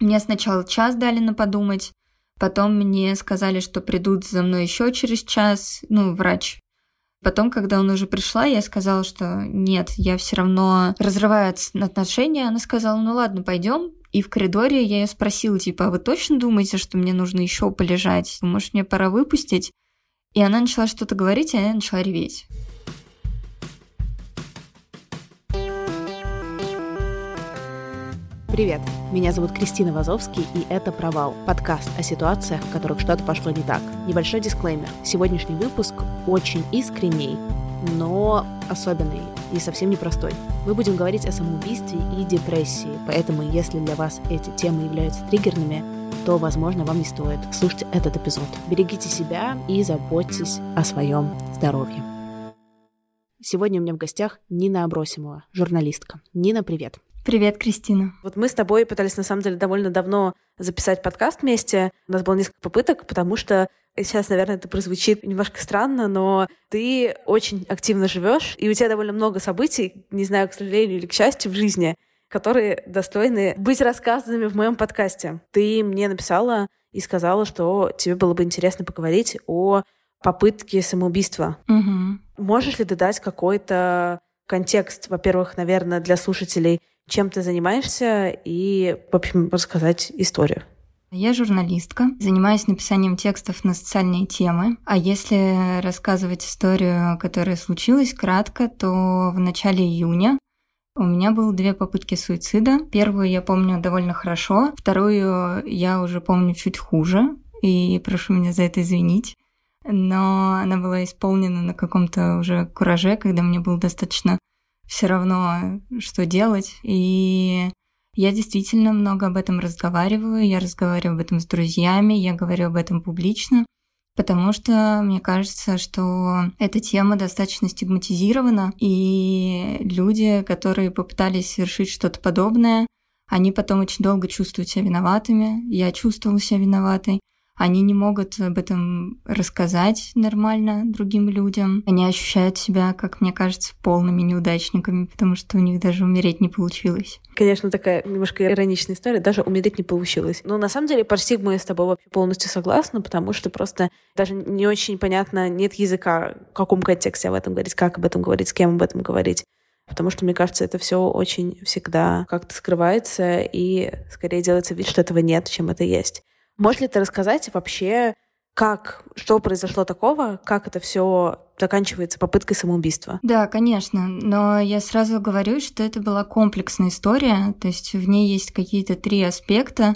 Мне сначала час дали на подумать, потом мне сказали, что придут за мной еще через час, ну, врач. Потом, когда он уже пришла, я сказала, что нет, я все равно разрываю отношения. Она сказала, ну ладно, пойдем. И в коридоре я ее спросила, типа, а вы точно думаете, что мне нужно еще полежать? Может, мне пора выпустить? И она начала что-то говорить, а я начала реветь. Привет, меня зовут Кристина Вазовский, и это «Провал» — подкаст о ситуациях, в которых что-то пошло не так. Небольшой дисклеймер. Сегодняшний выпуск очень искренний, но особенный и совсем непростой. Мы будем говорить о самоубийстве и депрессии, поэтому если для вас эти темы являются триггерными, то, возможно, вам не стоит слушать этот эпизод. Берегите себя и заботьтесь о своем здоровье. Сегодня у меня в гостях Нина Абросимова, журналистка. Нина, привет. Привет, Кристина. Вот мы с тобой пытались, на самом деле, довольно давно записать подкаст вместе. У нас было несколько попыток, потому что сейчас, наверное, это прозвучит немножко странно, но ты очень активно живешь, и у тебя довольно много событий, не знаю, к сожалению или к счастью, в жизни, которые достойны быть рассказанными в моем подкасте. Ты мне написала и сказала, что тебе было бы интересно поговорить о попытке самоубийства. Угу. Можешь ли ты дать какой-то контекст, во-первых, наверное, для слушателей, чем ты занимаешься и, в общем, рассказать историю. Я журналистка, занимаюсь написанием текстов на социальные темы. А если рассказывать историю, которая случилась, кратко, то в начале июня у меня было две попытки суицида. Первую я помню довольно хорошо, вторую я уже помню чуть хуже, и прошу меня за это извинить. Но она была исполнена на каком-то уже кураже, когда мне было достаточно все равно, что делать. И я действительно много об этом разговариваю, я разговариваю об этом с друзьями, я говорю об этом публично, потому что мне кажется, что эта тема достаточно стигматизирована, и люди, которые попытались совершить что-то подобное, они потом очень долго чувствуют себя виноватыми. Я чувствовала себя виноватой. Они не могут об этом рассказать нормально другим людям. Они ощущают себя, как мне кажется, полными неудачниками, потому что у них даже умереть не получилось. Конечно, такая немножко ироничная история. Даже умереть не получилось. Но на самом деле по я с тобой вообще полностью согласна, потому что просто даже не очень понятно, нет языка, в каком контексте об этом говорить, как об этом говорить, с кем об этом говорить потому что, мне кажется, это все очень всегда как-то скрывается и скорее делается вид, что этого нет, чем это есть. Можешь ли ты рассказать вообще, как, что произошло такого, как это все заканчивается попыткой самоубийства? Да, конечно, но я сразу говорю, что это была комплексная история, то есть в ней есть какие-то три аспекта,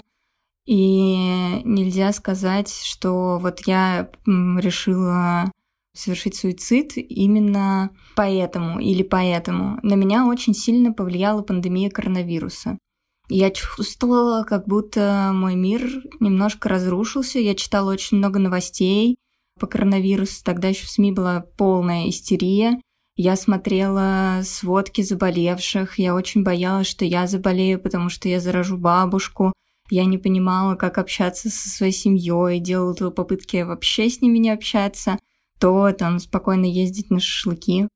и нельзя сказать, что вот я решила совершить суицид именно поэтому или поэтому. На меня очень сильно повлияла пандемия коронавируса. Я чувствовала, как будто мой мир немножко разрушился. Я читала очень много новостей по коронавирусу. Тогда еще в СМИ была полная истерия. Я смотрела сводки заболевших. Я очень боялась, что я заболею, потому что я заражу бабушку. Я не понимала, как общаться со своей семьей, делала попытки вообще с ними не общаться, то там спокойно ездить на шашлыки.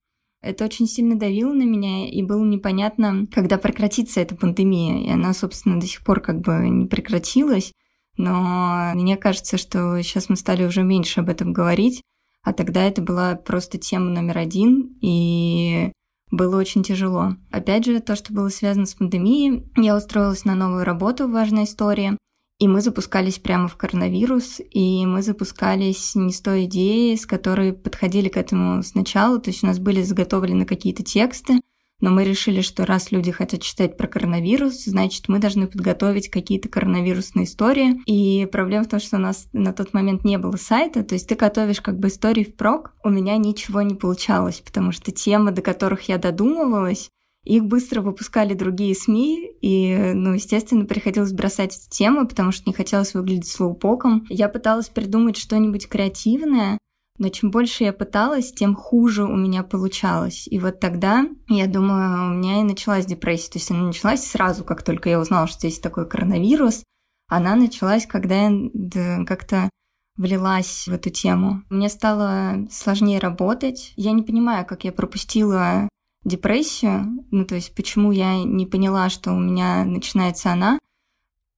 Это очень сильно давило на меня, и было непонятно, когда прекратится эта пандемия. И она, собственно, до сих пор как бы не прекратилась. Но мне кажется, что сейчас мы стали уже меньше об этом говорить, а тогда это была просто тема номер один, и было очень тяжело. Опять же, то, что было связано с пандемией, я устроилась на новую работу «Важная история», и мы запускались прямо в коронавирус, и мы запускались не с той идеей, с которой подходили к этому сначала. То есть у нас были заготовлены какие-то тексты, но мы решили, что раз люди хотят читать про коронавирус, значит, мы должны подготовить какие-то коронавирусные истории. И проблема в том, что у нас на тот момент не было сайта, то есть ты готовишь как бы истории впрок. У меня ничего не получалось, потому что темы, до которых я додумывалась, их быстро выпускали другие СМИ, и, ну, естественно, приходилось бросать эти темы, потому что не хотелось выглядеть слоупоком. Я пыталась придумать что-нибудь креативное, но чем больше я пыталась, тем хуже у меня получалось. И вот тогда, я думаю, у меня и началась депрессия. То есть она началась сразу, как только я узнала, что есть такой коронавирус. Она началась, когда я как-то влилась в эту тему. Мне стало сложнее работать. Я не понимаю, как я пропустила депрессию, ну то есть почему я не поняла, что у меня начинается она.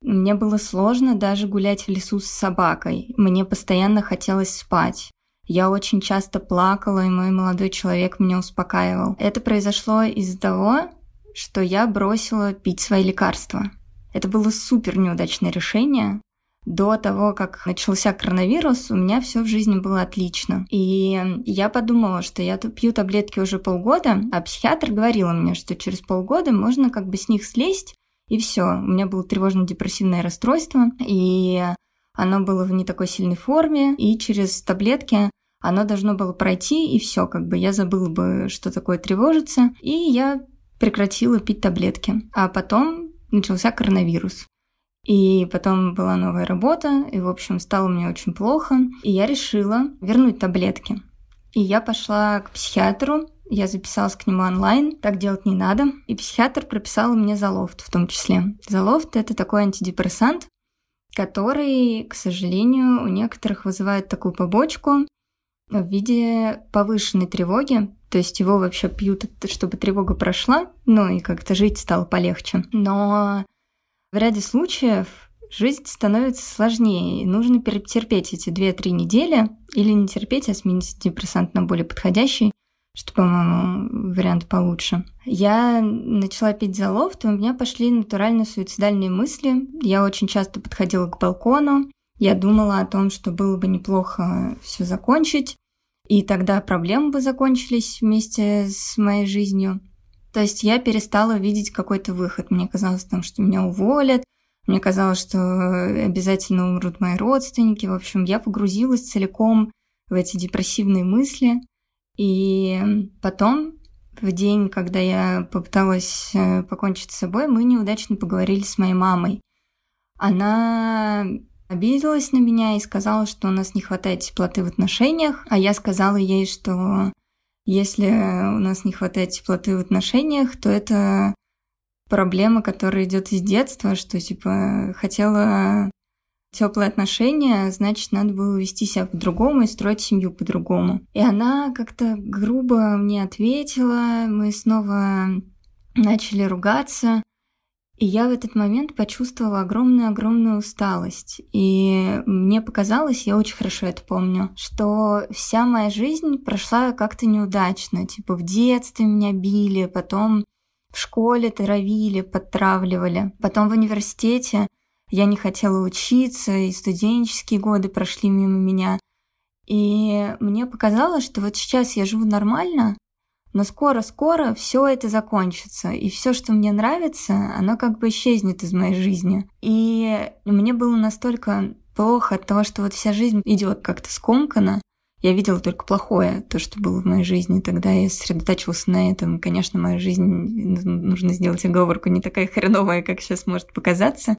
Мне было сложно даже гулять в лесу с собакой. Мне постоянно хотелось спать. Я очень часто плакала, и мой молодой человек меня успокаивал. Это произошло из-за того, что я бросила пить свои лекарства. Это было супер неудачное решение, до того, как начался коронавирус, у меня все в жизни было отлично. И я подумала, что я пью таблетки уже полгода, а психиатр говорила мне, что через полгода можно как бы с них слезть, и все. У меня было тревожно-депрессивное расстройство, и оно было в не такой сильной форме, и через таблетки оно должно было пройти, и все, как бы я забыла бы, что такое тревожиться, и я прекратила пить таблетки. А потом начался коронавирус. И потом была новая работа, и, в общем, стало мне очень плохо. И я решила вернуть таблетки. И я пошла к психиатру, я записалась к нему онлайн, так делать не надо. И психиатр прописал мне залофт в том числе. Залофт — это такой антидепрессант, который, к сожалению, у некоторых вызывает такую побочку в виде повышенной тревоги. То есть его вообще пьют, чтобы тревога прошла, ну и как-то жить стало полегче. Но в ряде случаев жизнь становится сложнее, и нужно перетерпеть эти 2-3 недели или не терпеть, а сменить депрессант на более подходящий, что, по-моему, вариант получше. Я начала пить залофт, и у меня пошли натурально суицидальные мысли. Я очень часто подходила к балкону, я думала о том, что было бы неплохо все закончить, и тогда проблемы бы закончились вместе с моей жизнью. То есть я перестала видеть какой-то выход. Мне казалось, там, что меня уволят, мне казалось, что обязательно умрут мои родственники. В общем, я погрузилась целиком в эти депрессивные мысли. И потом, в день, когда я попыталась э, покончить с собой, мы неудачно поговорили с моей мамой. Она обиделась на меня и сказала, что у нас не хватает теплоты в отношениях, а я сказала ей, что если у нас не хватает теплоты в отношениях, то это проблема, которая идет из детства, что типа хотела теплые отношения, значит, надо было вести себя по-другому и строить семью по-другому. И она как-то грубо мне ответила, мы снова начали ругаться. И я в этот момент почувствовала огромную-огромную усталость. И мне показалось, я очень хорошо это помню, что вся моя жизнь прошла как-то неудачно. Типа в детстве меня били, потом в школе травили, подтравливали. Потом в университете я не хотела учиться, и студенческие годы прошли мимо меня. И мне показалось, что вот сейчас я живу нормально, но скоро-скоро все это закончится, и все, что мне нравится, оно как бы исчезнет из моей жизни. И мне было настолько плохо от того, что вот вся жизнь идет как-то скомканно. Я видела только плохое, то, что было в моей жизни. Тогда я сосредотачивался на этом. Конечно, моя жизнь, нужно сделать оговорку, не такая хреновая, как сейчас может показаться.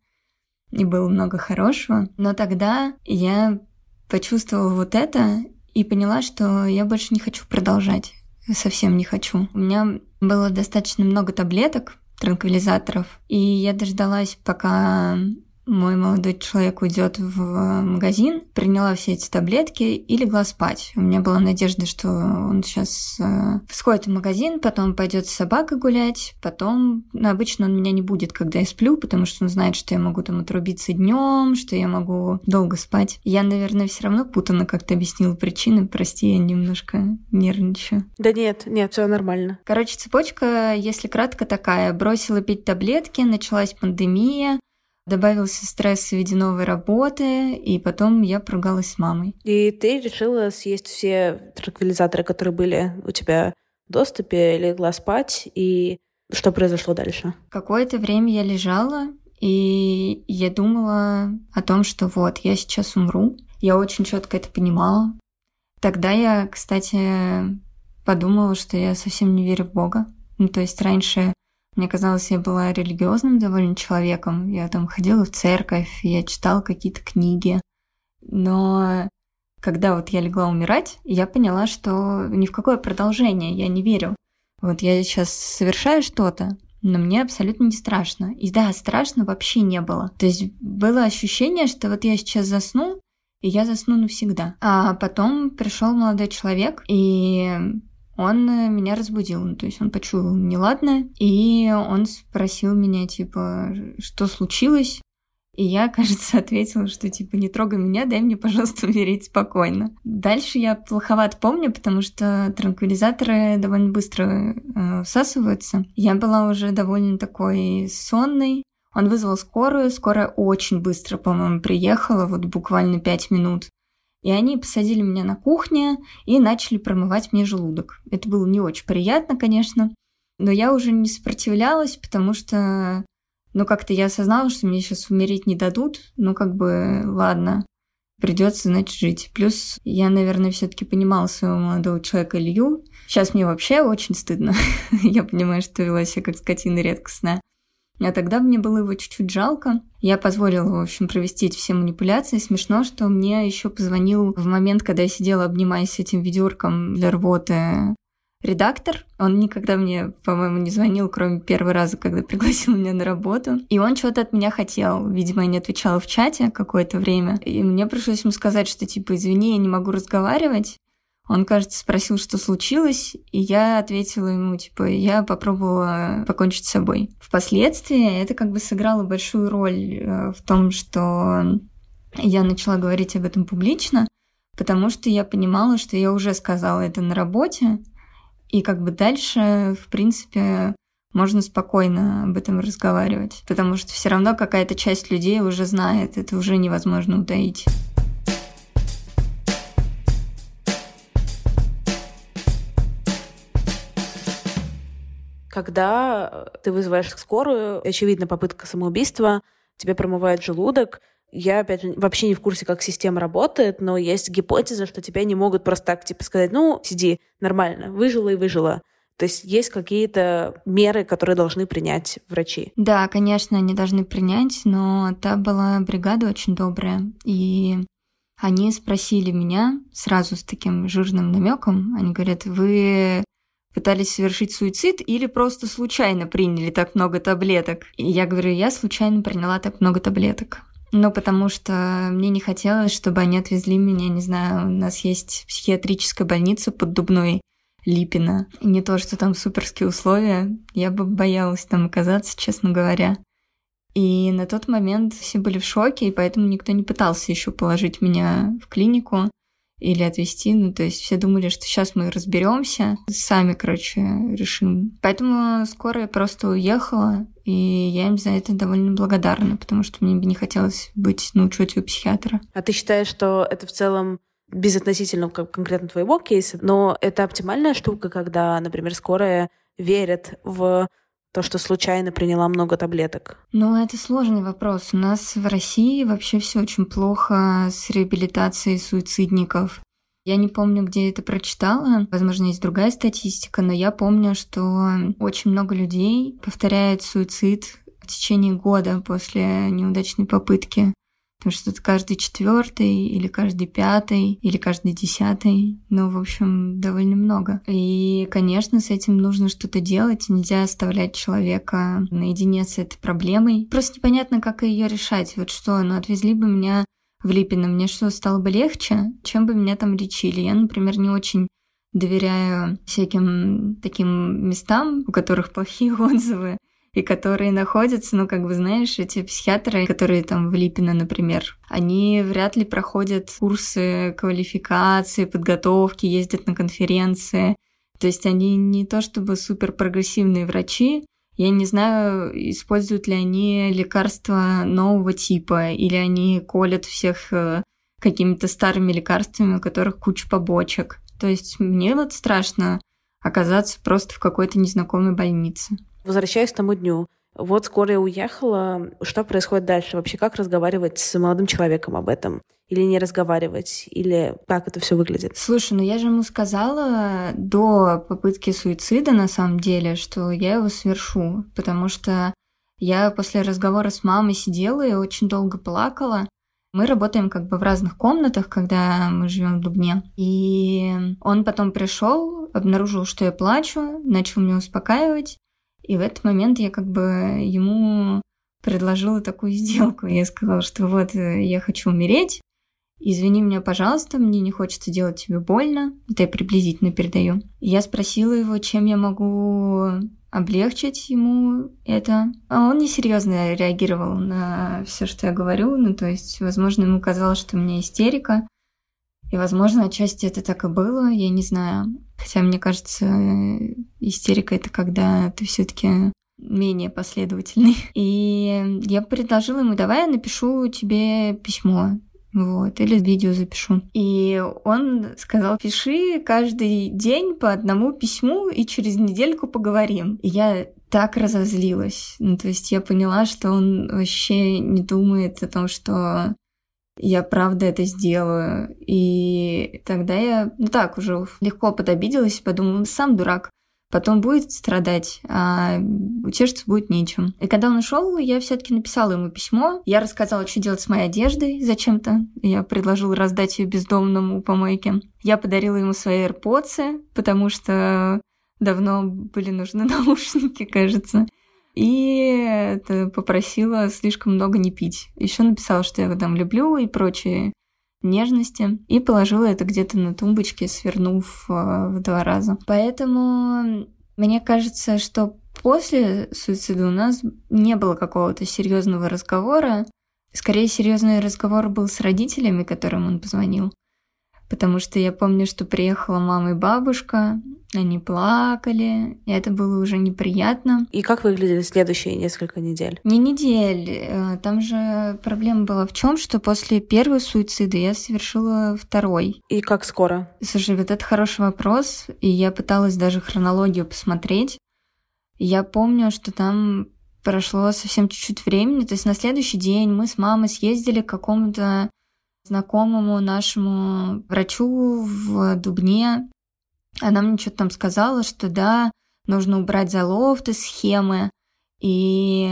И было много хорошего. Но тогда я почувствовала вот это и поняла, что я больше не хочу продолжать совсем не хочу. У меня было достаточно много таблеток, транквилизаторов, и я дождалась, пока мой молодой человек уйдет в магазин, приняла все эти таблетки и легла спать. У меня была надежда, что он сейчас э, сходит в магазин, потом пойдет с собакой гулять, потом ну, обычно он меня не будет, когда я сплю, потому что он знает, что я могу там отрубиться днем, что я могу долго спать. Я, наверное, все равно путано как-то объяснила причины. Прости, я немножко нервничаю. Да нет, нет, все нормально. Короче, цепочка, если кратко, такая. Бросила пить таблетки, началась пандемия, Добавился стресс в виде новой работы, и потом я поругалась с мамой. И ты решила съесть все транквилизаторы, которые были у тебя в доступе, легла спать, и что произошло дальше? Какое-то время я лежала, и я думала о том, что вот, я сейчас умру. Я очень четко это понимала. Тогда я, кстати, подумала, что я совсем не верю в Бога. Ну, то есть раньше Мне казалось, я была религиозным довольно человеком. Я там ходила в церковь, я читала какие-то книги. Но когда вот я легла умирать, я поняла, что ни в какое продолжение я не верю. Вот я сейчас совершаю что-то, но мне абсолютно не страшно. И да, страшно вообще не было. То есть было ощущение, что вот я сейчас засну, и я засну навсегда. А потом пришел молодой человек, и он меня разбудил, ну, то есть он почуял неладное, и он спросил меня, типа, что случилось, и я, кажется, ответила, что типа не трогай меня, дай мне, пожалуйста, умереть спокойно. Дальше я плоховато помню, потому что транквилизаторы довольно быстро э, всасываются. Я была уже довольно такой сонной. Он вызвал скорую, скорая очень быстро, по-моему, приехала, вот буквально пять минут. И они посадили меня на кухне и начали промывать мне желудок. Это было не очень приятно, конечно, но я уже не сопротивлялась, потому что но как-то я осознала, что мне сейчас умереть не дадут. Ну, как бы, ладно, придется, значит, жить. Плюс я, наверное, все-таки понимала своего молодого человека Илью. Сейчас мне вообще очень стыдно. я понимаю, что вела себя как скотина редкостная. А тогда мне было его чуть-чуть жалко. Я позволила, в общем, провести все манипуляции. Смешно, что мне еще позвонил в момент, когда я сидела, обнимаясь с этим ведерком для рвоты редактор. Он никогда мне, по-моему, не звонил, кроме первого раза, когда пригласил меня на работу. И он что-то от меня хотел. Видимо, я не отвечала в чате какое-то время. И мне пришлось ему сказать, что типа, извини, я не могу разговаривать. Он, кажется, спросил, что случилось, и я ответила ему, типа, я попробовала покончить с собой. Впоследствии это как бы сыграло большую роль э, в том, что я начала говорить об этом публично, потому что я понимала, что я уже сказала это на работе, и как бы дальше, в принципе, можно спокойно об этом разговаривать, потому что все равно какая-то часть людей уже знает, это уже невозможно утаить. Когда ты вызываешь скорую, очевидно, попытка самоубийства, тебе промывают желудок, я, опять же, вообще не в курсе, как система работает, но есть гипотеза, что тебя не могут просто так, типа, сказать, ну, сиди, нормально, выжила и выжила. То есть есть какие-то меры, которые должны принять врачи? Да, конечно, они должны принять, но та была бригада очень добрая. И они спросили меня сразу с таким жирным намеком. Они говорят, вы пытались совершить суицид или просто случайно приняли так много таблеток? И я говорю, я случайно приняла так много таблеток. Ну, потому что мне не хотелось, чтобы они отвезли меня, не знаю, у нас есть психиатрическая больница под Дубной Липина. И не то, что там суперские условия. Я бы боялась там оказаться, честно говоря. И на тот момент все были в шоке, и поэтому никто не пытался еще положить меня в клинику или отвезти. Ну, то есть все думали, что сейчас мы разберемся, сами, короче, решим. Поэтому скоро я просто уехала, и я им за это довольно благодарна, потому что мне бы не хотелось быть на учете у психиатра. А ты считаешь, что это в целом безотносительно как конкретно твоего кейса, но это оптимальная штука, когда, например, скорая верят в то, что случайно приняла много таблеток? Ну, это сложный вопрос. У нас в России вообще все очень плохо с реабилитацией суицидников. Я не помню, где это прочитала. Возможно, есть другая статистика, но я помню, что очень много людей повторяют суицид в течение года после неудачной попытки. Потому что это каждый четвертый, или каждый пятый, или каждый десятый. Ну, в общем, довольно много. И, конечно, с этим нужно что-то делать. Нельзя оставлять человека наедине с этой проблемой. Просто непонятно, как ее решать. Вот что, ну, отвезли бы меня в Липино, мне что, стало бы легче, чем бы меня там лечили? Я, например, не очень доверяю всяким таким местам, у которых плохие отзывы и которые находятся, ну, как бы, знаешь, эти психиатры, которые там в Липино, например, они вряд ли проходят курсы квалификации, подготовки, ездят на конференции. То есть они не то чтобы супер прогрессивные врачи, я не знаю, используют ли они лекарства нового типа, или они колят всех э, какими-то старыми лекарствами, у которых куча побочек. То есть мне вот страшно оказаться просто в какой-то незнакомой больнице. Возвращаясь к тому дню, вот скоро я уехала. Что происходит дальше? Вообще, как разговаривать с молодым человеком об этом? или не разговаривать, или как это все выглядит? Слушай, ну я же ему сказала до попытки суицида, на самом деле, что я его свершу, потому что я после разговора с мамой сидела и очень долго плакала. Мы работаем как бы в разных комнатах, когда мы живем в Дубне. И он потом пришел, обнаружил, что я плачу, начал меня успокаивать. И в этот момент я как бы ему предложила такую сделку. Я сказала, что вот э, я хочу умереть, извини меня, пожалуйста, мне не хочется делать тебе больно. Это я приблизительно передаю. Я спросила его, чем я могу облегчить ему это. А он несерьезно реагировал на все, что я говорю. Ну, то есть, возможно, ему казалось, что у меня истерика. И, возможно, отчасти это так и было, я не знаю. Хотя, мне кажется, истерика это когда ты все-таки менее последовательный. И я предложила ему, давай я напишу тебе письмо. Вот, или видео запишу. И он сказал, пиши каждый день по одному письму, и через недельку поговорим. И я так разозлилась. Ну, то есть я поняла, что он вообще не думает о том, что я правда это сделаю. И тогда я, ну так, уже легко подобиделась, подумала, сам дурак потом будет страдать, а утешиться будет нечем. И когда он ушел, я все-таки написала ему письмо. Я рассказала, что делать с моей одеждой зачем-то. Я предложила раздать ее бездомному у помойки. Я подарила ему свои AirPods, потому что давно были нужны наушники, кажется. И попросила слишком много не пить. Еще написала, что я его там люблю и прочие нежности и положила это где-то на тумбочке, свернув э, в два раза. Поэтому мне кажется, что после суицида у нас не было какого-то серьезного разговора. Скорее, серьезный разговор был с родителями, которым он позвонил потому что я помню, что приехала мама и бабушка, они плакали, и это было уже неприятно. И как выглядели следующие несколько недель? Не недель. Э, там же проблема была в чем, что после первого суицида я совершила второй. И как скоро? Слушай, вот это хороший вопрос, и я пыталась даже хронологию посмотреть. Я помню, что там прошло совсем чуть-чуть времени, то есть на следующий день мы с мамой съездили к какому-то знакомому нашему врачу в Дубне. Она мне что-то там сказала, что да, нужно убрать залофты, схемы, и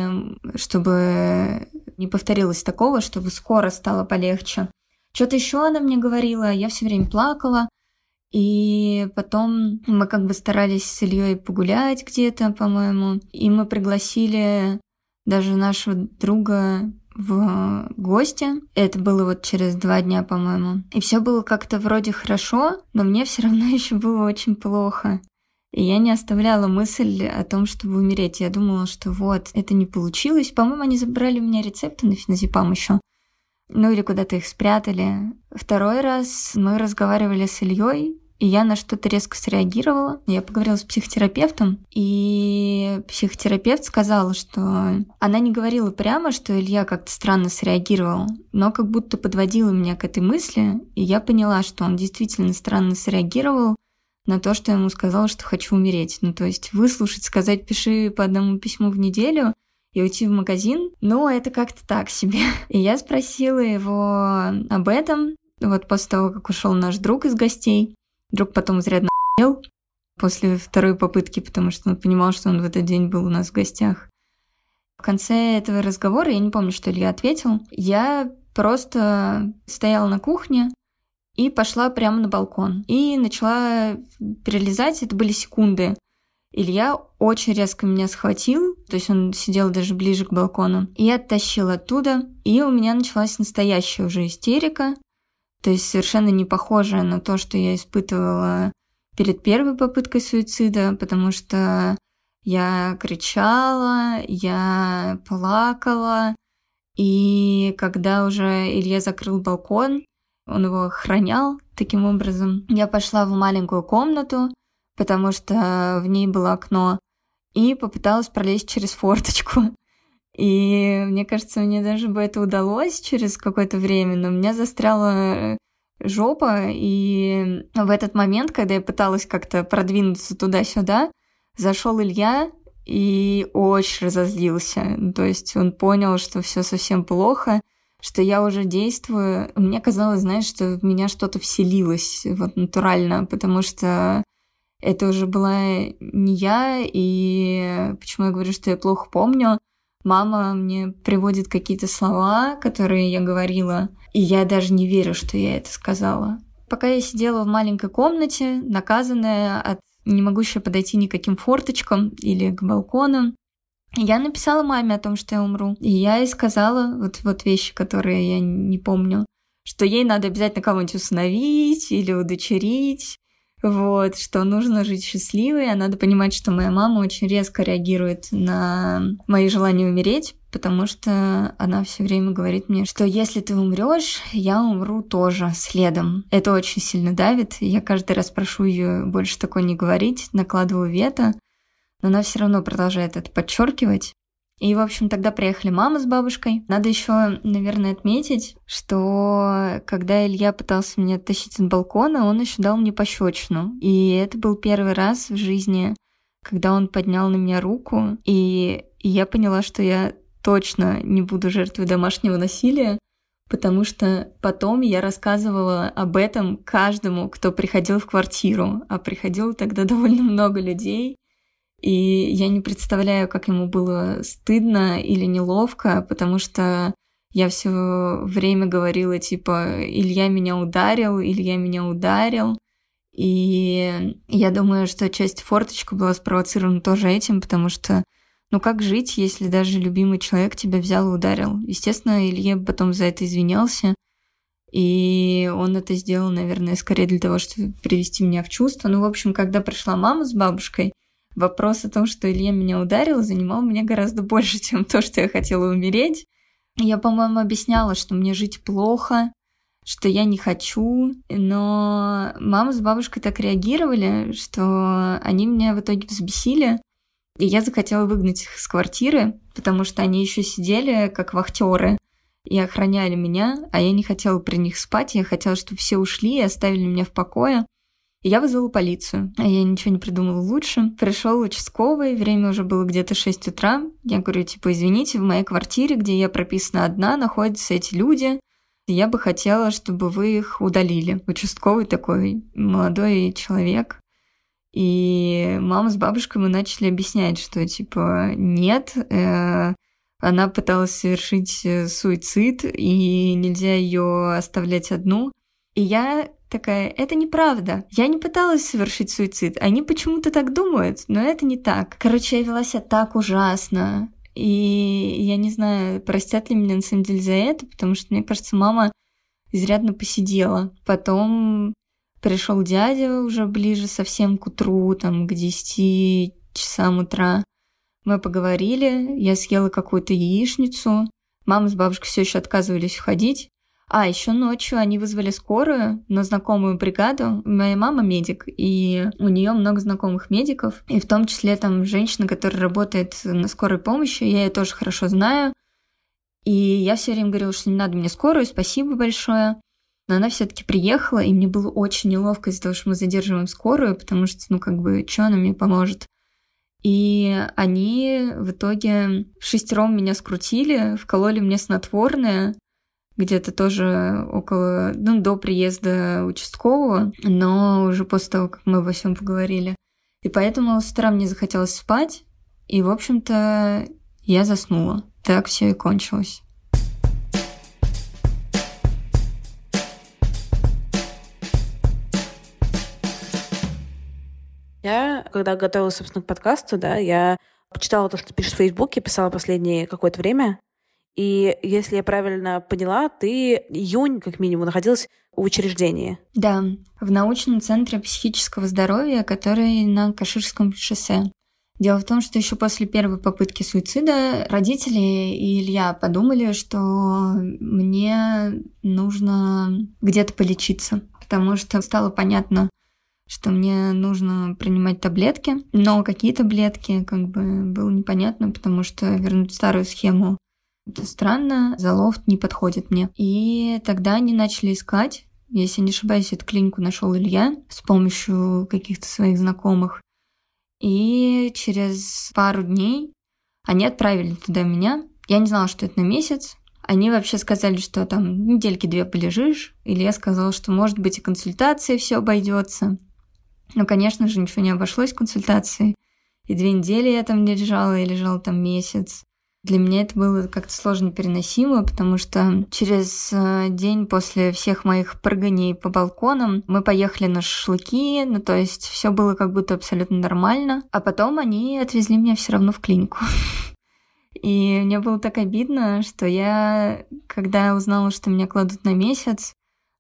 чтобы не повторилось такого, чтобы скоро стало полегче. Что-то еще она мне говорила, я все время плакала, и потом мы как бы старались с Ильей погулять где-то, по-моему, и мы пригласили даже нашего друга в гости. Это было вот через два дня, по-моему. И все было как-то вроде хорошо, но мне все равно еще было очень плохо. И я не оставляла мысль о том, чтобы умереть. Я думала, что вот, это не получилось. По-моему, они забрали у меня рецепты на феназепам еще. Ну или куда-то их спрятали. Второй раз мы разговаривали с Ильей, и я на что-то резко среагировала. Я поговорила с психотерапевтом, и психотерапевт сказал, что она не говорила прямо, что Илья как-то странно среагировал, но как будто подводила меня к этой мысли, и я поняла, что он действительно странно среагировал на то, что я ему сказала, что хочу умереть. Ну, то есть выслушать, сказать, пиши по одному письму в неделю, и уйти в магазин, но это как-то так себе. И я спросила его об этом, вот после того, как ушел наш друг из гостей. Друг потом изрядно ел после второй попытки, потому что он понимал, что он в этот день был у нас в гостях. В конце этого разговора, я не помню, что Илья ответил, я просто стояла на кухне и пошла прямо на балкон. И начала перелезать, это были секунды. Илья очень резко меня схватил, то есть он сидел даже ближе к балкону, и оттащил оттуда, и у меня началась настоящая уже истерика. То есть совершенно не похожее на то, что я испытывала перед первой попыткой суицида, потому что я кричала, я плакала, и когда уже Илья закрыл балкон, он его охранял таким образом, я пошла в маленькую комнату, потому что в ней было окно, и попыталась пролезть через форточку. И мне кажется, мне даже бы это удалось через какое-то время, но у меня застряла жопа, и в этот момент, когда я пыталась как-то продвинуться туда-сюда, зашел Илья и очень разозлился. То есть он понял, что все совсем плохо, что я уже действую. Мне казалось, знаешь, что в меня что-то вселилось вот натурально, потому что это уже была не я, и почему я говорю, что я плохо помню, мама мне приводит какие-то слова, которые я говорила, и я даже не верю, что я это сказала. Пока я сидела в маленькой комнате, наказанная от не могущая подойти никаким форточкам или к балконам, я написала маме о том, что я умру. И я ей сказала вот, вот вещи, которые я не помню, что ей надо обязательно кого-нибудь усыновить или удочерить, вот, что нужно жить счастливой, а надо понимать, что моя мама очень резко реагирует на мои желания умереть, потому что она все время говорит мне, что если ты умрешь, я умру тоже следом. Это очень сильно давит. Я каждый раз прошу ее больше такое не говорить, накладываю вето, но она все равно продолжает это подчеркивать. И, в общем, тогда приехали мама с бабушкой. Надо еще, наверное, отметить, что когда Илья пытался меня тащить с балкона, он еще дал мне пощечину. И это был первый раз в жизни, когда он поднял на меня руку, и я поняла, что я точно не буду жертвой домашнего насилия, потому что потом я рассказывала об этом каждому, кто приходил в квартиру, а приходило тогда довольно много людей, и я не представляю, как ему было стыдно или неловко, потому что я все время говорила, типа, Илья меня ударил, Илья меня ударил. И я думаю, что часть форточка была спровоцирована тоже этим, потому что ну как жить, если даже любимый человек тебя взял и ударил? Естественно, Илья потом за это извинялся. И он это сделал, наверное, скорее для того, чтобы привести меня в чувство. Ну, в общем, когда пришла мама с бабушкой, вопрос о том, что Илья меня ударил, занимал меня гораздо больше, чем то, что я хотела умереть. Я, по-моему, объясняла, что мне жить плохо, что я не хочу, но мама с бабушкой так реагировали, что они меня в итоге взбесили, и я захотела выгнать их с квартиры, потому что они еще сидели как вахтеры и охраняли меня, а я не хотела при них спать, я хотела, чтобы все ушли и оставили меня в покое. Я вызвала полицию, а я ничего не придумала лучше. Пришел участковый, время уже было где-то 6 утра. Я говорю, типа, извините, в моей квартире, где я прописана одна, находятся эти люди. Я бы хотела, чтобы вы их удалили. Участковый такой молодой человек. И мама с бабушкой мы начали объяснять, что, типа, нет, э, она пыталась совершить э, суицид, и нельзя ее оставлять одну. И я такая, это неправда. Я не пыталась совершить суицид. Они почему-то так думают, но это не так. Короче, я вела себя так ужасно. И я не знаю, простят ли меня на самом деле за это, потому что, мне кажется, мама изрядно посидела. Потом пришел дядя уже ближе совсем к утру, там, к 10 часам утра. Мы поговорили, я съела какую-то яичницу. Мама с бабушкой все еще отказывались уходить. А, еще ночью они вызвали скорую на знакомую бригаду. Моя мама медик, и у нее много знакомых медиков, и в том числе там женщина, которая работает на скорой помощи, я ее тоже хорошо знаю. И я все время говорила, что не надо мне скорую, спасибо большое. Но она все-таки приехала, и мне было очень неловко из-за того, что мы задерживаем скорую, потому что, ну, как бы, что она мне поможет? И они в итоге шестером меня скрутили, вкололи мне снотворное, где-то тоже около, ну, до приезда участкового, но уже после того, как мы обо всем поговорили. И поэтому с утра мне захотелось спать, и, в общем-то, я заснула. Так все и кончилось. Я, когда готовилась, собственно, к подкасту, да, я почитала то, что ты пишешь в Фейсбуке, писала последнее какое-то время, и если я правильно поняла, ты июнь, как минимум, находилась в учреждении. Да, в научном центре психического здоровья, который на Каширском шоссе. Дело в том, что еще после первой попытки суицида родители и Илья подумали, что мне нужно где-то полечиться, потому что стало понятно, что мне нужно принимать таблетки, но какие таблетки, как бы было непонятно, потому что вернуть старую схему это странно, залофт не подходит мне. И тогда они начали искать. Если не ошибаюсь, эту клинику нашел Илья с помощью каких-то своих знакомых. И через пару дней они отправили туда меня. Я не знала, что это на месяц. Они вообще сказали, что там недельки две полежишь, или я сказала, что может быть и консультация все обойдется. Но, конечно же, ничего не обошлось консультацией. И две недели я там не лежала, я лежала там месяц. Для меня это было как-то сложно переносимо, потому что через э, день после всех моих прыганий по балконам мы поехали на шашлыки, ну то есть все было как будто абсолютно нормально. А потом они отвезли меня все равно в клинику. И мне было так обидно, что я, когда узнала, что меня кладут на месяц,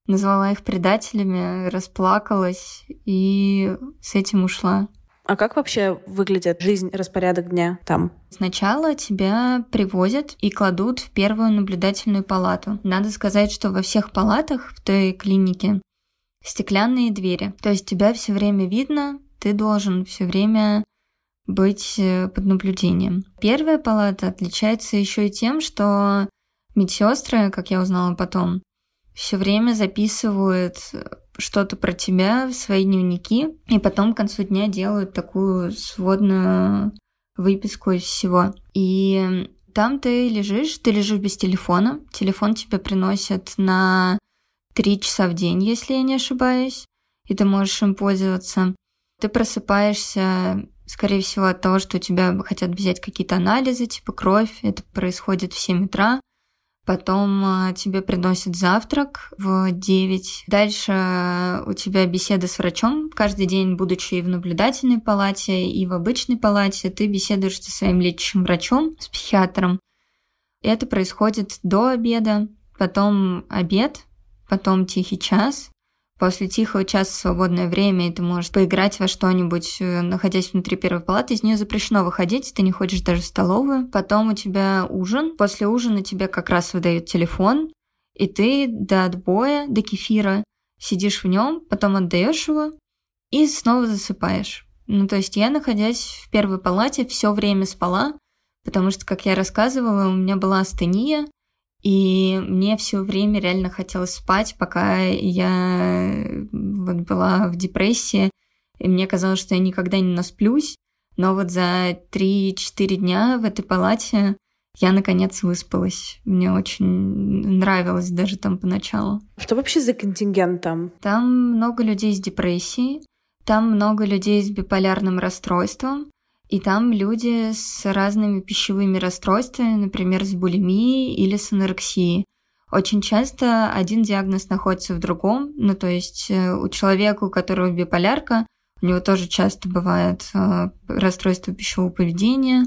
назвала их предателями, расплакалась и с этим ушла. А как вообще выглядит жизнь, распорядок дня там? Сначала тебя привозят и кладут в первую наблюдательную палату. Надо сказать, что во всех палатах в той клинике стеклянные двери. То есть тебя все время видно, ты должен все время быть э, под наблюдением. Первая палата отличается еще и тем, что медсестры, как я узнала потом, все время записывают что-то про тебя в свои дневники, и потом к концу дня делают такую сводную выписку из всего. И там ты лежишь, ты лежишь без телефона, телефон тебе приносят на три часа в день, если я не ошибаюсь, и ты можешь им пользоваться. Ты просыпаешься, скорее всего, от того, что у тебя хотят взять какие-то анализы, типа кровь, это происходит в 7 утра, Потом а, тебе приносят завтрак в 9. Дальше а, у тебя беседа с врачом. Каждый день, будучи и в наблюдательной палате, и в обычной палате, ты беседуешь со своим лечащим врачом, с психиатром. Это происходит до обеда, потом обед, потом тихий час, После тихого часа свободное время, и ты можешь поиграть во что-нибудь, э, находясь внутри первой палаты. Из нее запрещено выходить, ты не ходишь даже в столовую. Потом у тебя ужин. После ужина тебе как раз выдают телефон, и ты до отбоя, до кефира сидишь в нем, потом отдаешь его и снова засыпаешь. Ну, то есть я, находясь в первой палате, все время спала, потому что, как я рассказывала, у меня была астения, и мне все время реально хотелось спать, пока я вот была в депрессии. И мне казалось, что я никогда не насплюсь. Но вот за 3-4 дня в этой палате я наконец выспалась. Мне очень нравилось даже там поначалу. Что вообще за контингент там? Там много людей с депрессией, там много людей с биполярным расстройством, и там люди с разными пищевыми расстройствами, например, с булимией или с анорексией. Очень часто один диагноз находится в другом, ну то есть э, у человека, у которого биполярка, у него тоже часто бывает э, расстройство пищевого поведения,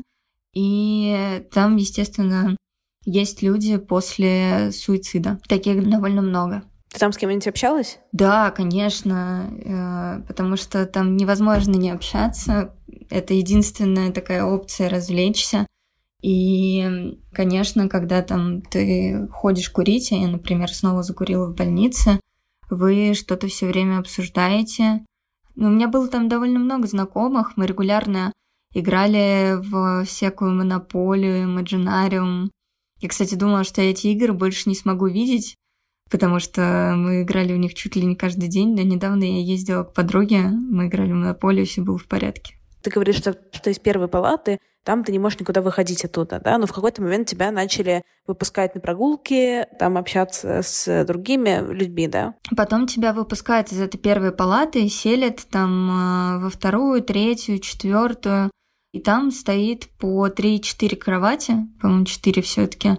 и там, естественно, есть люди после суицида. Таких довольно много. Ты там с кем-нибудь общалась? Да, конечно, э, потому что там невозможно не общаться. Это единственная такая опция развлечься. И, конечно, когда там ты ходишь курить, а я, например, снова закурила в больнице, вы что-то все время обсуждаете. Ну, у меня было там довольно много знакомых, мы регулярно играли в всякую монополию, имаджинариум. Я, кстати, думала, что я эти игры больше не смогу видеть, потому что мы играли в них чуть ли не каждый день. Но недавно я ездила к подруге, мы играли в монополию, все было в порядке. Ты говоришь, что, что из первой палаты там ты не можешь никуда выходить оттуда, да, но в какой-то момент тебя начали выпускать на прогулки, там общаться с другими людьми, да? Потом тебя выпускают из этой первой палаты и селят там а, во вторую, третью, четвертую, и там стоит по 3-4 кровати, по-моему, 4 все таки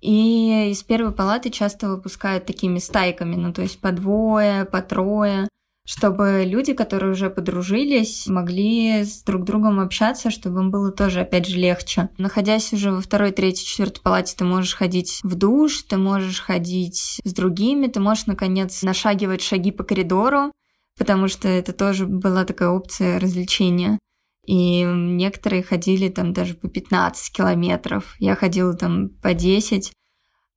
и из первой палаты часто выпускают такими стайками, ну то есть по двое, по трое, чтобы люди, которые уже подружились, могли с друг другом общаться, чтобы им было тоже, опять же, легче. Находясь уже во второй, третьей, четвертой палате, ты можешь ходить в душ, ты можешь ходить с другими, ты можешь, наконец, нашагивать шаги по коридору, потому что это тоже была такая опция развлечения. И некоторые ходили там даже по 15 километров. Я ходила там по 10.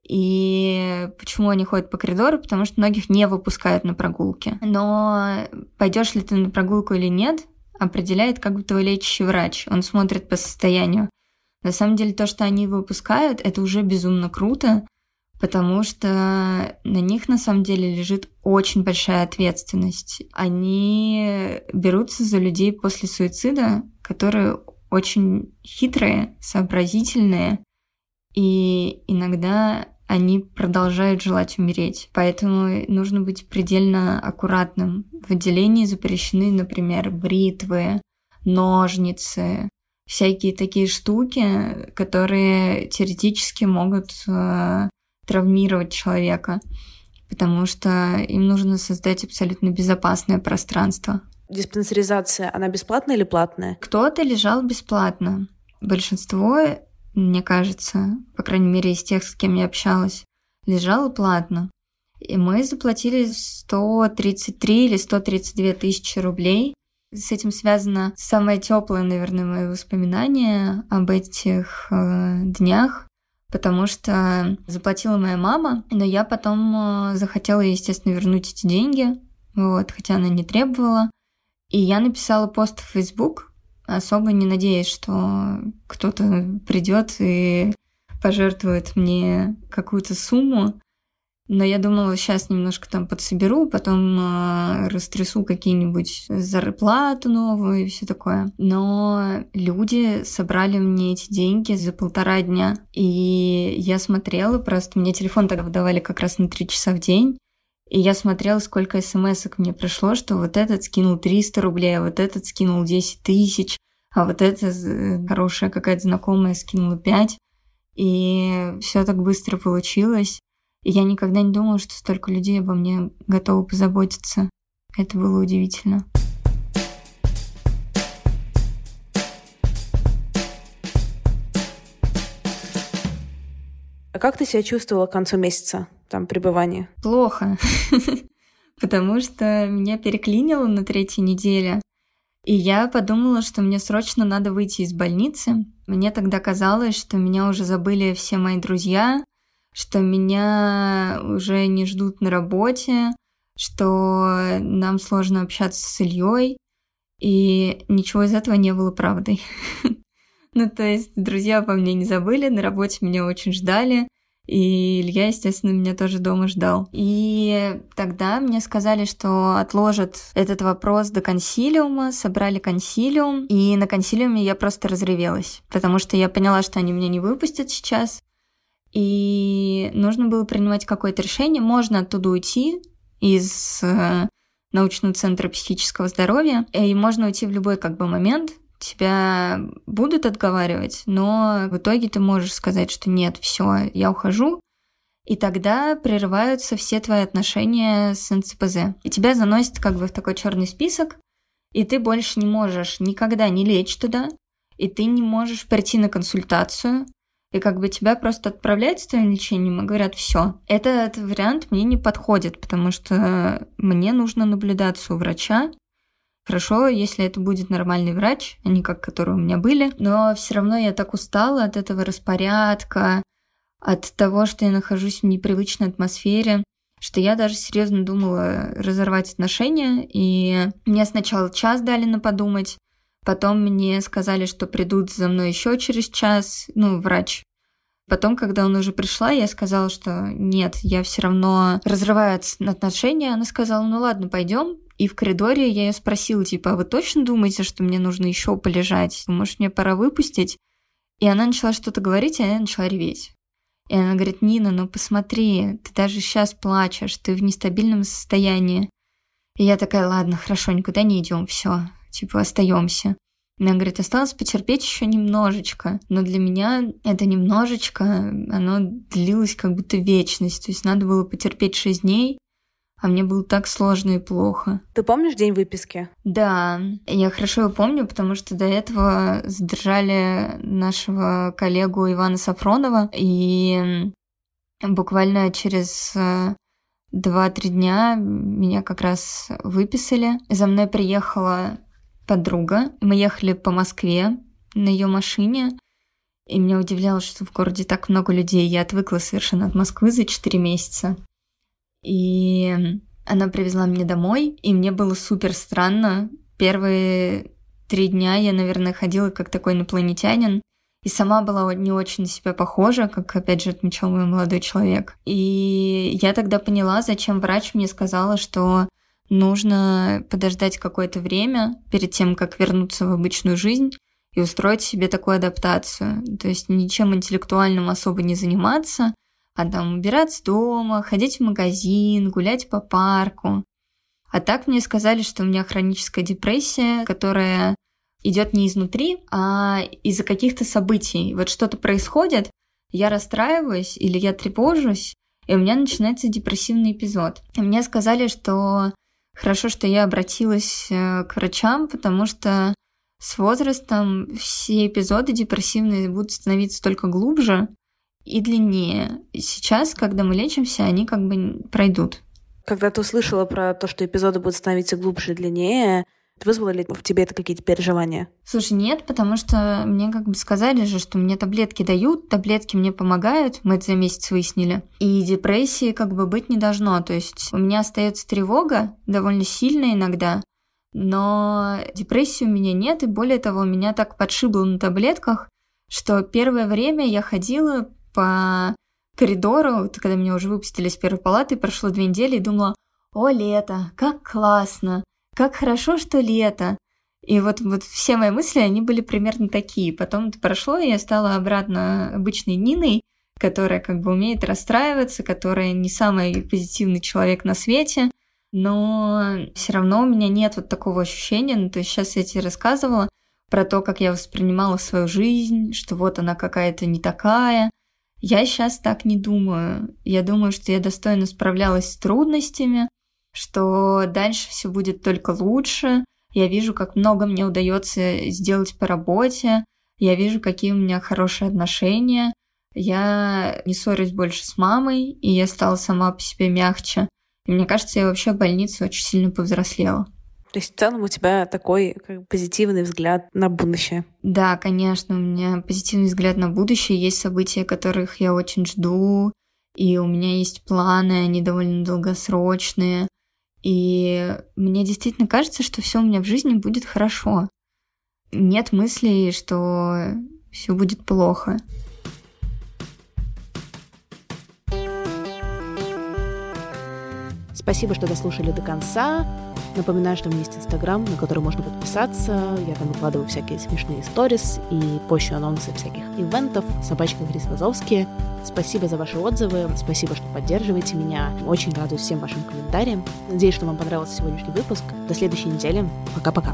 И почему они ходят по коридору? Потому что многих не выпускают на прогулки. Но пойдешь ли ты на прогулку или нет, определяет как бы твой лечащий врач. Он смотрит по состоянию. На самом деле то, что они выпускают, это уже безумно круто, потому что на них на самом деле лежит очень большая ответственность. Они берутся за людей после суицида, которые очень хитрые, сообразительные и иногда они продолжают желать умереть. Поэтому нужно быть предельно аккуратным. В отделении запрещены, например, бритвы, ножницы, всякие такие штуки, которые теоретически могут э, травмировать человека, потому что им нужно создать абсолютно безопасное пространство. Диспансеризация, она бесплатная или платная? Кто-то лежал бесплатно. Большинство мне кажется, по крайней мере, из тех, с кем я общалась, лежала платно. И мы заплатили 133 или 132 тысячи рублей. С этим связано самое теплое, наверное, мои воспоминания об этих э, днях, потому что заплатила моя мама, но я потом э, захотела, естественно, вернуть эти деньги, вот, хотя она не требовала. И я написала пост в Facebook, особо не надеясь, что кто-то придет и пожертвует мне какую-то сумму. Но я думала, сейчас немножко там подсоберу, потом э, растрясу какие-нибудь зарплату новую и все такое. Но люди собрали мне эти деньги за полтора дня. И я смотрела просто, мне телефон тогда выдавали как раз на три часа в день. И я смотрела, сколько смс мне пришло, что вот этот скинул 300 рублей, а вот этот скинул 10 тысяч, а вот эта хорошая какая-то знакомая скинула 5. И все так быстро получилось. И я никогда не думала, что столько людей обо мне готовы позаботиться. Это было удивительно. А как ты себя чувствовала к концу месяца? Там пребывания? Плохо, потому что меня переклинило на третьей неделе. И я подумала, что мне срочно надо выйти из больницы. Мне тогда казалось, что меня уже забыли все мои друзья, что меня уже не ждут на работе, что нам сложно общаться с Ильей. И ничего из этого не было правдой. Ну, то есть друзья по мне не забыли, на работе меня очень ждали. И Илья, естественно, меня тоже дома ждал. И тогда мне сказали, что отложат этот вопрос до консилиума, собрали консилиум, и на консилиуме я просто разревелась, потому что я поняла, что они меня не выпустят сейчас, и нужно было принимать какое-то решение. Можно оттуда уйти из э, научного центра психического здоровья, и можно уйти в любой как бы момент, тебя будут отговаривать, но в итоге ты можешь сказать, что нет, все, я ухожу, и тогда прерываются все твои отношения с НЦПЗ. И тебя заносят как бы в такой черный список, и ты больше не можешь никогда не лечь туда, и ты не можешь прийти на консультацию, и как бы тебя просто отправляют с твоим лечением и говорят, все, этот вариант мне не подходит, потому что мне нужно наблюдаться у врача, Хорошо, если это будет нормальный врач, а не как которые у меня были, но все равно я так устала от этого распорядка, от того, что я нахожусь в непривычной атмосфере, что я даже серьезно думала разорвать отношения, и мне сначала час дали на подумать, потом мне сказали, что придут за мной еще через час, ну, врач. Потом, когда он уже пришла, я сказала, что нет, я все равно разрываю отношения. Она сказала, ну ладно, пойдем, и в коридоре я ее спросила, типа, а вы точно думаете, что мне нужно еще полежать? Может, мне пора выпустить? И она начала что-то говорить, и я начала реветь. И она говорит, Нина, ну посмотри, ты даже сейчас плачешь, ты в нестабильном состоянии. И я такая, ладно, хорошо, никуда не идем, все, типа остаемся. Она говорит, осталось потерпеть еще немножечко. Но для меня это немножечко, оно длилось как будто вечность. То есть надо было потерпеть шесть дней, а мне было так сложно и плохо. Ты помнишь день выписки? Да, я хорошо его помню, потому что до этого задержали нашего коллегу Ивана Сафронова, и буквально через э, два-три дня меня как раз выписали. За мной приехала подруга. Мы ехали по Москве на ее машине. И меня удивляло, что в городе так много людей. Я отвыкла совершенно от Москвы за 4 месяца. И она привезла меня домой, и мне было супер странно. Первые три дня я, наверное, ходила как такой инопланетянин, и сама была не очень на себя похожа, как, опять же, отмечал мой молодой человек. И я тогда поняла, зачем врач мне сказала, что нужно подождать какое-то время перед тем, как вернуться в обычную жизнь, и устроить себе такую адаптацию. То есть ничем интеллектуальным особо не заниматься, а там убираться дома, ходить в магазин, гулять по парку. А так мне сказали, что у меня хроническая депрессия, которая идет не изнутри, а из-за каких-то событий. Вот что-то происходит, я расстраиваюсь или я тревожусь, и у меня начинается депрессивный эпизод. И мне сказали, что хорошо, что я обратилась э, к врачам, потому что с возрастом все эпизоды депрессивные будут становиться только глубже и длиннее. Сейчас, когда мы лечимся, они как бы пройдут. Когда ты услышала про то, что эпизоды будут становиться глубже и длиннее, Вызвало ли в тебе это какие-то переживания? Слушай, нет, потому что мне как бы сказали же, что мне таблетки дают, таблетки мне помогают, мы это за месяц выяснили. И депрессии как бы быть не должно. То есть у меня остается тревога довольно сильная иногда, но депрессии у меня нет, и более того, меня так подшибло на таблетках, что первое время я ходила по коридору, когда меня уже выпустили из первой палаты, прошло две недели, и думала, о, лето, как классно, как хорошо, что лето. И вот, вот все мои мысли, они были примерно такие. Потом это прошло, и я стала обратно обычной Ниной, которая как бы умеет расстраиваться, которая не самый позитивный человек на свете, но все равно у меня нет вот такого ощущения, ну то есть сейчас я тебе рассказывала про то, как я воспринимала свою жизнь, что вот она какая-то не такая. Я сейчас так не думаю. Я думаю, что я достойно справлялась с трудностями, что дальше все будет только лучше. Я вижу, как много мне удается сделать по работе. Я вижу, какие у меня хорошие отношения. Я не ссорюсь больше с мамой, и я стала сама по себе мягче. И мне кажется, я вообще в больнице очень сильно повзрослела. То есть в целом у тебя такой как, позитивный взгляд на будущее. Да, конечно, у меня позитивный взгляд на будущее. Есть события, которых я очень жду, и у меня есть планы, они довольно долгосрочные. И мне действительно кажется, что все у меня в жизни будет хорошо. Нет мыслей, что все будет плохо. Спасибо, что дослушали до конца. Напоминаю, что у меня есть Инстаграм, на который можно подписаться. Я там выкладываю всякие смешные сторис и пощу анонсы всяких ивентов. Собачка Крис Вазовский. Спасибо за ваши отзывы. Спасибо, что поддерживаете меня. Очень радуюсь всем вашим комментариям. Надеюсь, что вам понравился сегодняшний выпуск. До следующей недели. Пока-пока.